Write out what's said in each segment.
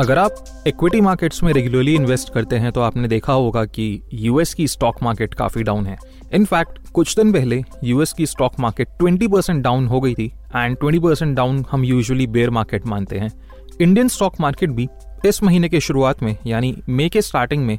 अगर आप equity markets में रेगुलरली इन्वेस्ट करते हैं तो आपने देखा होगा कि यूएस की स्टॉक मार्केट काफ़ी डाउन है। इनफैक्ट कुछ दिन पहले यूएस की स्टॉक मार्केट 20 परसेंट डाउन हो गई थी एंड 20 परसेंट डाउन हम यूजुअली बेयर मार्केट मानते हैं। इंडियन स्टॉक मार्केट भी इस महीने के शुरुआत में, यानी मे के स्टार्टिंग में,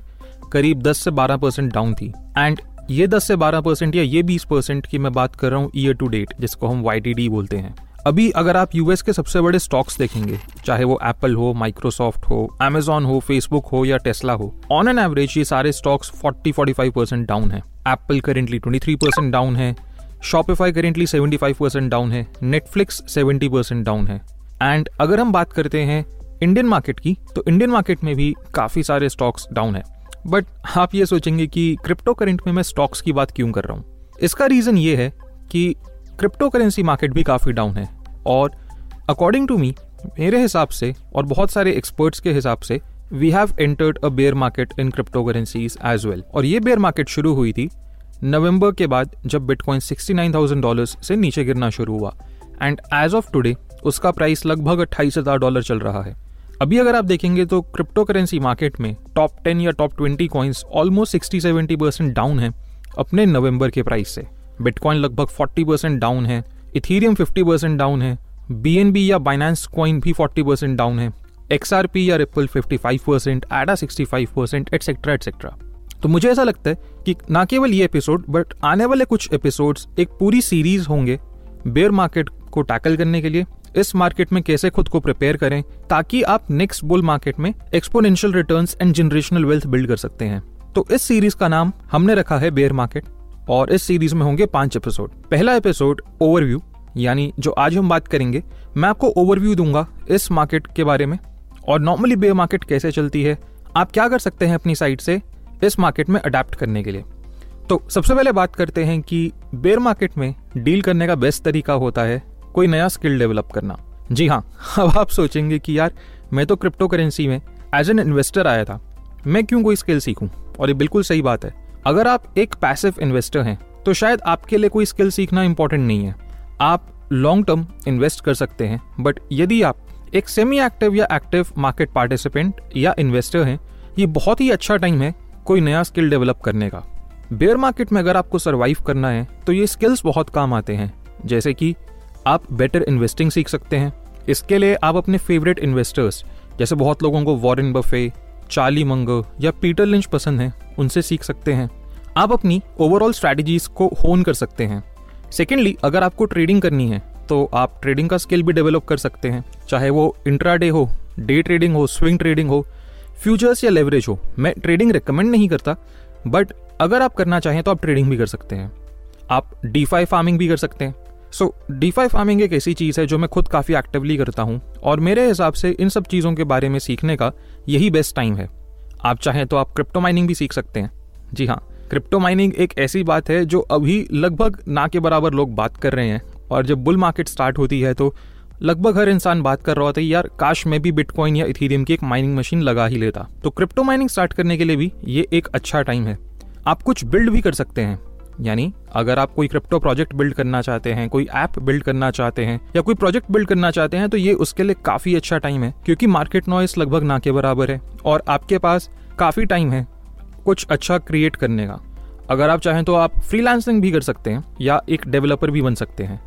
करीब 10 से 12 परसेंट डाउन थी। एंड ये 10 से 12 परसेंट या ये 20 परसेंट की मैं बात कर रहा हूँ ईयर टू डेट जिसको हम YTD बोलते हैं। अभी अगर आप यूएस के सबसे बड़े स्टॉक्स देखेंगे, चाहे वो एप्पल हो माइक्रोसॉफ्ट हो एमेजॉन हो फेसबुक हो या टेस्ला हो ऑन एन एवरेज ये सारे स्टॉक्स 40-45 परसेंट डाउन है। एप्पल करेंटली 23 परसेंट डाउन है शॉपिफाई करेंटली 75 परसेंट डाउन है नेटफ्लिक्स 70 परसेंट डाउन है। एंड अगर हम बात करते हैं इंडियन मार्केट की तो इंडियन मार्केट में भी काफ़ी सारे स्टॉक्स डाउन है। बट आप ये सोचेंगे कि क्रिप्टो करेंट में मैं स्टॉक्स की बात क्यों कर रहा हूँ? इसका रीजन ये है कि क्रिप्टो करेंसी मार्केट भी काफ़ी डाउन है। और अकॉर्डिंग टू मी मेरे हिसाब से और बहुत सारे एक्सपर्ट्स के हिसाब से we have entered a bear market in crypto currencies as well और ये बेयर मार्केट शुरू हुई थी नवंबर के बाद जब बिटकॉइन 69,000 डॉलर्स से नीचे गिरना शुरू हुआ। एंड एज ऑफ़ टुडे उसका प्राइस लगभग अट्ठाईस हज़ार डॉलर चल रहा है। अभी अगर आप देखेंगे तो क्रिप्टो करेंसी मार्केट में टॉप टेन या top twenty coins almost sixty seventy percent down है अपने नवंबर के प्राइस से। बिटकॉइन लगभग फोर्टी परसेंट डाउन है। इथीरियम 50 परसेंट डाउन है BNB या बाइनेंस कॉइन भी 40 परसेंट डाउन है एक्सआरपी या Ripple 55 percent ADA 65 percent etcetera etcetera तो मुझे ऐसा लगता है कि ना केवल ये एपिसोड बट आने वाले कुछ एपिसोड्स एक पूरी सीरीज़ होंगे बेयर मार्केट को टैकल करने के लिए, इस मार्केट में कैसे खुद को प्रिपेयर करें, ताकि आप नेक्स्ट बुल मार्केट में exponential returns and generational wealth build कर सकते हैं। तो इस सीरीज़ का नाम हमने रखा है बेयर मार्केट और इस सीरीज़ में होंगे पाँच एपिसोड पहला एपिसोड ओवरव्यू यानी जो आज हम बात करेंगे, मैं आपको ओवरव्यू दूँगा इस मार्केट के बारे में। और नॉर्मली बेयर मार्केट कैसे चलती है, आप क्या कर सकते हैं अपनी साइड से इस मार्केट में अडेप्ट करने के लिए। तो सबसे पहले बात करते हैं कि बेयर मार्केट में डील करने का बेस्ट तरीका होता है कोई नया स्किल डेवलप करना। जी हाँ अब आप सोचेंगे कि यार, मैं तो क्रिप्टो करेंसी में एज एन इन्वेस्टर आया था, मैं क्यों कोई स्किल सीखूं? और ये बिल्कुल सही बात है। अगर आप एक पैसिव इन्वेस्टर हैं तो शायद आपके लिए कोई स्किल सीखना इंपॉर्टेंट नहीं है। आप लॉन्ग टर्म इन्वेस्ट कर सकते हैं बट यदि आप एक सेमी एक्टिव या एक्टिव मार्केट पार्टिसिपेंट या इन्वेस्टर हैं, ये बहुत ही अच्छा टाइम है कोई नया स्किल डेवलप करने का। बेयर मार्केट में अगर आपको सर्वाइव करना है तो ये स्किल्स बहुत काम आते हैं। जैसे कि आप बेटर इन्वेस्टिंग सीख सकते हैं। इसके लिए आप अपने फेवरेट इन्वेस्टर्स जैसे बहुत लोगों को वॉरेन बफे चार्ली मंगर या पीटर लिंच पसंद हैं, उनसे सीख सकते हैं। आप अपनी ओवरऑल स्ट्रैटेजीज को होन कर सकते हैं। सेकेंडली अगर आपको ट्रेडिंग करनी है तो आप ट्रेडिंग का स्किल भी डेवलप कर सकते हैं। चाहे वो इंट्राडे हो डे ट्रेडिंग हो स्विंग ट्रेडिंग हो फ्यूचर्स या लेवरेज हो, मैं ट्रेडिंग रिकमेंड नहीं करता बट अगर आप करना चाहें तो आप ट्रेडिंग भी कर सकते हैं। आप डीफाई फ़ार्मिंग भी कर सकते हैं। सो डी डीफाई फ़ार्मिंग एक ऐसी चीज़ है जो मैं खुद काफ़ी एक्टिवली करता हूँ और मेरे हिसाब से इन सब चीज़ों के बारे में सीखने का यही बेस्ट टाइम है। आप चाहें तो आप क्रिप्टो माइनिंग भी सीख सकते हैं। जी हाँ क्रिप्टो माइनिंग एक ऐसी बात है जो अभी लगभग ना के बराबर लोग बात कर रहे हैं और जब बुल मार्केट स्टार्ट होती है तो लगभग हर इंसान बात कर रहा होता है यार, काश में भी बिटकॉइन या इथीरियम की एक माइनिंग मशीन लगा ही लेता। तो क्रिप्टो माइनिंग स्टार्ट करने के लिए भी ये एक अच्छा टाइम है। आप कुछ बिल्ड भी कर सकते हैं। यानी अगर आप कोई क्रिप्टो प्रोजेक्ट बिल्ड करना चाहते हैं, कोई ऐप बिल्ड करना चाहते हैं, या कोई प्रोजेक्ट बिल्ड करना चाहते हैं तो ये उसके लिए काफ़ी अच्छा टाइम है, क्योंकि मार्केट नॉइस लगभग ना के बराबर है और आपके पास काफ़ी टाइम है कुछ अच्छा क्रिएट करने का। अगर आप चाहें तो आप फ्रीलांसिंग भी कर सकते हैं, या एक डेवलपर भी बन सकते हैं,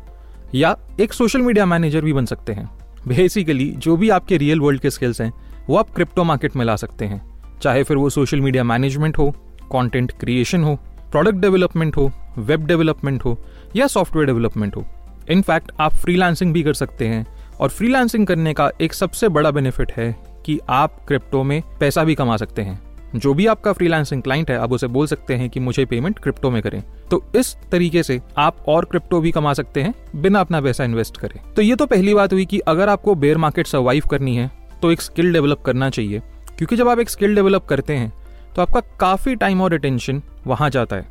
या एक सोशल मीडिया मैनेजर भी बन सकते हैं। बेसिकली जो भी आपके रियल वर्ल्ड के स्किल्स हैं, वो आप क्रिप्टो मार्केट में ला सकते हैं, चाहे फिर वो सोशल मीडिया मैनेजमेंट हो कंटेंट क्रिएशन हो प्रोडक्ट डेवलपमेंट हो वेब डेवलपमेंट हो, या सॉफ्टवेयर डेवलपमेंट हो इनफैक्ट आप फ्रीलांसिंग भी कर सकते हैं। और फ्रीलांसिंग करने का एक सबसे बड़ा बेनिफिट है कि आप क्रिप्टो में पैसा भी कमा सकते हैं। जो भी आपका फ्रीलांसिंग क्लाइंट है, आप उसे बोल सकते हैं कि मुझे पेमेंट क्रिप्टो में करें। तो इस तरीके से आप और क्रिप्टो भी कमा सकते हैं, बिना अपना पैसा इन्वेस्ट करें। तो ये तो पहली बात हुई कि अगर आपको बेयर मार्केट सर्वाइव करनी है तो एक स्किल डेवलप करना चाहिए। क्योंकि जब आप एक स्किल डेवलप करते हैं तो आपका काफ़ी टाइम और अटेंशन वहाँ जाता है।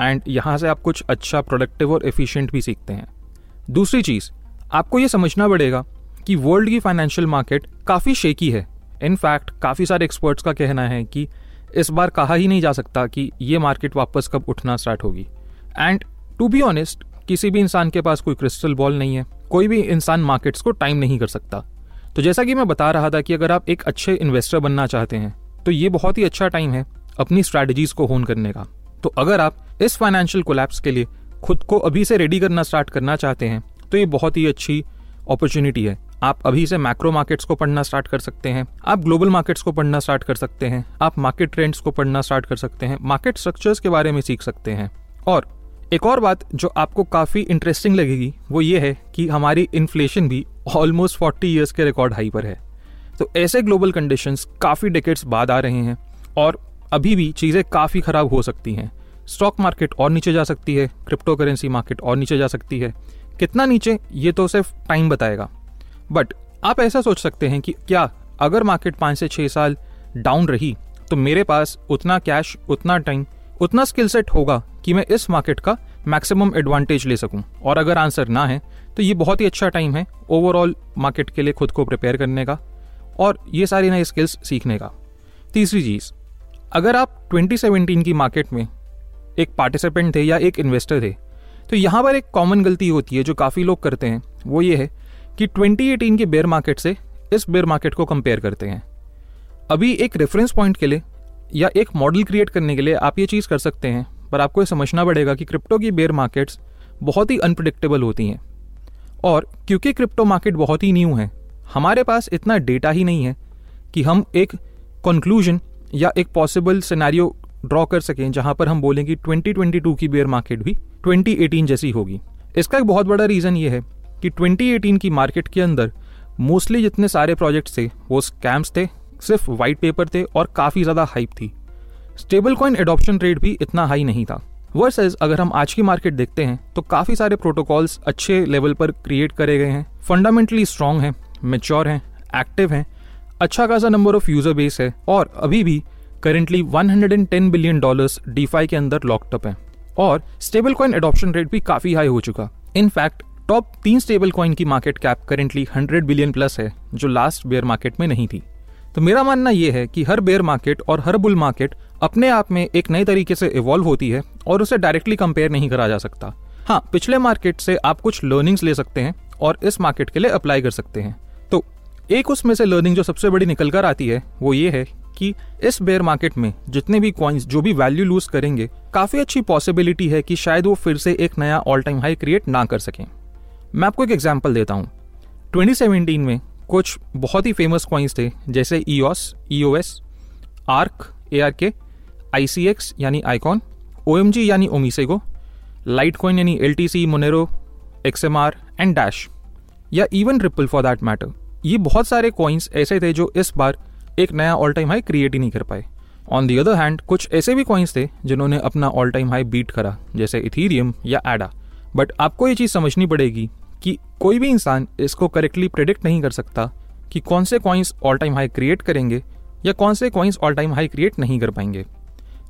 एंड यहाँ से आप कुछ अच्छा प्रोडक्टिव और एफिशिएंट भी सीखते हैं। दूसरी चीज़, आपको ये समझना पड़ेगा कि वर्ल्ड की फाइनेंशियल मार्केट काफ़ी शेकी है। इनफैक्ट काफ़ी सारे एक्सपर्ट्स का कहना है कि इस बार कहा ही नहीं जा सकता कि ये मार्केट वापस कब उठना स्टार्ट होगी। एंड टू बी ऑनेस्ट किसी भी इंसान के पास कोई क्रिस्टल बॉल नहीं है। कोई भी इंसान मार्केट्स को टाइम नहीं कर सकता। तो जैसा कि मैं बता रहा था कि अगर आप एक अच्छे इन्वेस्टर बनना चाहते हैं तो ये बहुत ही अच्छा टाइम है अपनी स्ट्रैटेजीज को होन करने का। तो अगर आप इस फाइनेंशियल कोलैप्स के लिए खुद को अभी से रेडी करना स्टार्ट करना चाहते हैं तो ये बहुत ही अच्छी अपॉर्चुनिटी है। आप अभी से मैक्रो मार्केट्स को पढ़ना स्टार्ट कर सकते हैं, आप ग्लोबल मार्केट्स को पढ़ना स्टार्ट कर सकते हैं, आप मार्केट ट्रेंड्स को पढ़ना स्टार्ट कर सकते हैं मार्केट स्ट्रक्चर्स के बारे में सीख सकते हैं। और एक और बात जो आपको काफ़ी इंटरेस्टिंग लगेगी, वो ये है कि हमारी इन्फ्लेशन भी ऑलमोस्ट फोर्टी ईयर्स के रिकॉर्ड हाई पर है। तो ऐसे ग्लोबल कंडीशंस काफ़ी डिकेट्स बाद आ रहे हैं और अभी भी चीज़ें काफ़ी ख़राब हो सकती हैं। स्टॉक मार्केट और नीचे जा सकती है क्रिप्टो करेंसी मार्केट और नीचे जा सकती है। कितना नीचे, ये तो सिर्फ़ टाइम बताएगा। बट आप ऐसा सोच सकते हैं कि क्या अगर मार्केट पाँच से छः साल डाउन रही तो मेरे पास उतना कैश उतना टाइम उतना स्किल सेट होगा कि मैं इस मार्केट का मैक्सिमम एडवांटेज ले सकूँ। और अगर आंसर ना है तो ये बहुत ही अच्छा टाइम है ओवरऑल मार्केट के लिए खुद को प्रिपेयर करने का। और ये सारी नई स्किल्स सीखने का। तीसरी चीज़, अगर आप 2017 की मार्केट में एक पार्टिसिपेंट थे या एक इन्वेस्टर थे तो यहाँ पर एक कॉमन गलती होती है जो काफ़ी लोग करते हैं। वो ये है कि 2018 के बेयर मार्केट से इस बेयर मार्केट को कंपेयर करते हैं। अभी एक रेफरेंस पॉइंट के लिए या एक मॉडल क्रिएट करने के लिए आप ये चीज़ कर सकते हैं, पर आपको ये समझना पड़ेगा कि क्रिप्टो की बेयर मार्केट्स बहुत ही अनप्रडिक्टेबल होती हैं। और क्योंकि क्रिप्टो मार्केट बहुत ही न्यू है हमारे पास इतना डेटा ही नहीं है कि हम एक कंक्लूजन या एक पॉसिबल सिनेरियो ड्रॉ कर सकें जहाँ पर हम बोलें कि 2022 की बेयर मार्केट भी 2018 जैसी होगी। इसका एक बहुत बड़ा रीज़न ये है कि 2018 की मार्केट के अंदर मोस्टली जितने सारे प्रोजेक्ट्स थे, वो स्कैम्स थे, सिर्फ़ वाइट पेपर थे और काफ़ी ज़्यादा हाइप थी। स्टेबल कॉइन एडॉप्शन रेट भी इतना हाई नहीं था। वर्सेज अगर हम आज की मार्केट देखते हैं तो काफ़ी सारे प्रोटोकॉल्स अच्छे लेवल पर क्रिएट करे गए हैं फंडामेंटली स्ट्रांग हैं। मेच्योर हैं एक्टिव हैं अच्छा खासा नंबर ऑफ़ यूज़र बेस है और अभी भी करेंटली 110 बिलियन डॉलर्स डीफाई के अंदर लॉकटअप है। और स्टेबल कॉइन एडॉप्शन रेट भी काफ़ी हाई हो चुका। इनफैक्ट टॉप तीन स्टेबल कॉइन की market cap currently 100 billion plus है, जो लास्ट बेयर मार्केट में नहीं थी। तो मेरा मानना यह है कि हर बेयर मार्केट और हर बुल मार्केट अपने आप में एक नए तरीके से इवॉल्व होती है और उसे डायरेक्टली कंपेयर नहीं करा जा सकता। हाँ पिछले मार्केट से आप कुछ लर्निंग्स ले सकते हैं और इस मार्केट के लिए अप्लाई कर सकते हैं। एक उसमें से लर्निंग जो सबसे बड़ी निकल कर आती है, वो ये है कि इस बेयर मार्केट में जितने भी कॉइन्स जो भी वैल्यू लूज करेंगे, काफ़ी अच्छी पॉसिबिलिटी है कि शायद वो फिर से एक नया ऑल टाइम हाई क्रिएट ना कर सकें। मैं आपको एक एग्ज़ाम्पल देता हूँ। 2017 में कुछ बहुत ही फ़ेमस कॉइन्स थे, जैसे EOS EOS Ark A R K I C X यानी आईकॉन ओ एम जी यानी ओमीसेगो लाइट कॉइन यानी L T C Monero X M R and Dash या even Ripple for that matter ये बहुत सारे coins ऐसे थे जो इस बार एक नया ऑल टाइम हाई क्रिएट ही नहीं कर पाए। ऑन दी अदर हैंड कुछ ऐसे भी कॉइन्स थे जिन्होंने अपना ऑल टाइम हाई बीट करा, जैसे इथीरियम या एडा बट आपको ये चीज़ समझनी पड़ेगी कि कोई भी इंसान इसको करेक्टली प्रिडिक्ट नहीं कर सकता कि कौन से coins all time high create करेंगे या कौन से coins all time high create नहीं कर पाएँगे।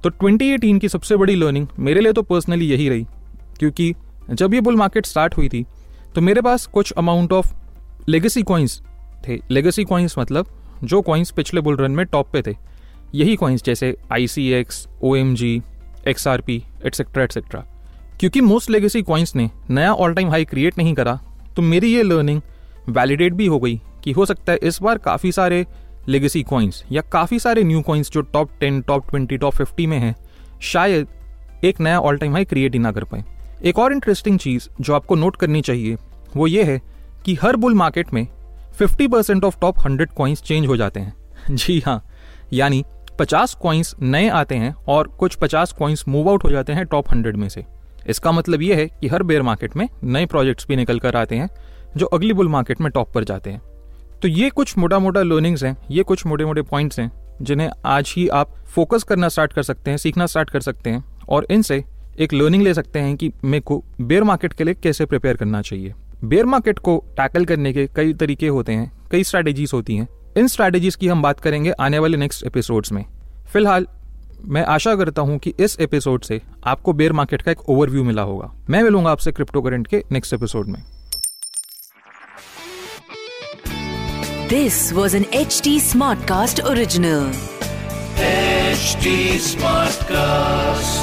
तो 2018 की सबसे बड़ी लर्निंग मेरे लिए तो पर्सनली यही रही, क्योंकि जब ये बुल मार्केट स्टार्ट हुई थी तो मेरे पास कुछ अमाउंट ऑफ़ लेगेसी कॉइन्स थे। लेगेसी कॉइन्स मतलब जो कॉइन्स पिछले बुल रन में टॉप पे थे। यही कॉइन्स जैसे I C X O M G X R P etcetera etcetera क्योंकि मोस्ट लेगेसी कॉइन्स ने नया ऑल टाइम हाई क्रिएट नहीं करा तो मेरी ये लर्निंग वैलिडेट भी हो गई कि हो सकता है इस बार काफ़ी सारे लेगेसी कॉइन्स या काफ़ी सारे न्यू कॉइन्स जो top ten top twenty top fifty में हैं, शायद एक नया ऑल टाइम हाई क्रिएट ही ना कर पाए। एक और इंटरेस्टिंग चीज़ जो आपको नोट करनी चाहिए, वो ये है कि हर बुल मार्केट में 50 percent of top 100 coins change हो जाते हैं। जी हाँ यानी 50 कॉइन्स नए आते हैं और कुछ 50 कॉइन्स मूव आउट हो जाते हैं टॉप 100 में से। इसका मतलब यह है कि हर बेयर मार्केट में नए प्रोजेक्ट्स भी निकल कर आते हैं, जो अगली बुल मार्केट में टॉप पर जाते हैं। तो ये कुछ मोटा मोटा लर्निंग्स हैं, ये कुछ मोटे मोटे पॉइंट्स हैं, जिन्हें आज ही आप फोकस करना स्टार्ट कर सकते हैं, सीखना स्टार्ट कर सकते हैं, और इनसे एक लर्निंग ले सकते हैं कि मेरे को बेयर मार्केट के लिए कैसे प्रिपेयर करना चाहिए। बेयर मार्केट को टैकल करने के कई तरीके होते हैं कई स्ट्रैटेजीज होती हैं इन स्ट्रैटेजीज की हम बात करेंगे आने वाले नेक्स्ट एपिसोड्स में फ़िलहाल मैं आशा करता हूँ कि इस एपिसोड से आपको बेयर मार्केट का एक ओवरव्यू मिला होगा मैं मिलूँगा आपसे क्रिप्टो करेंट के नेक्स्ट एपिसोड में This was an HT Smartcast original. HD Smartcast.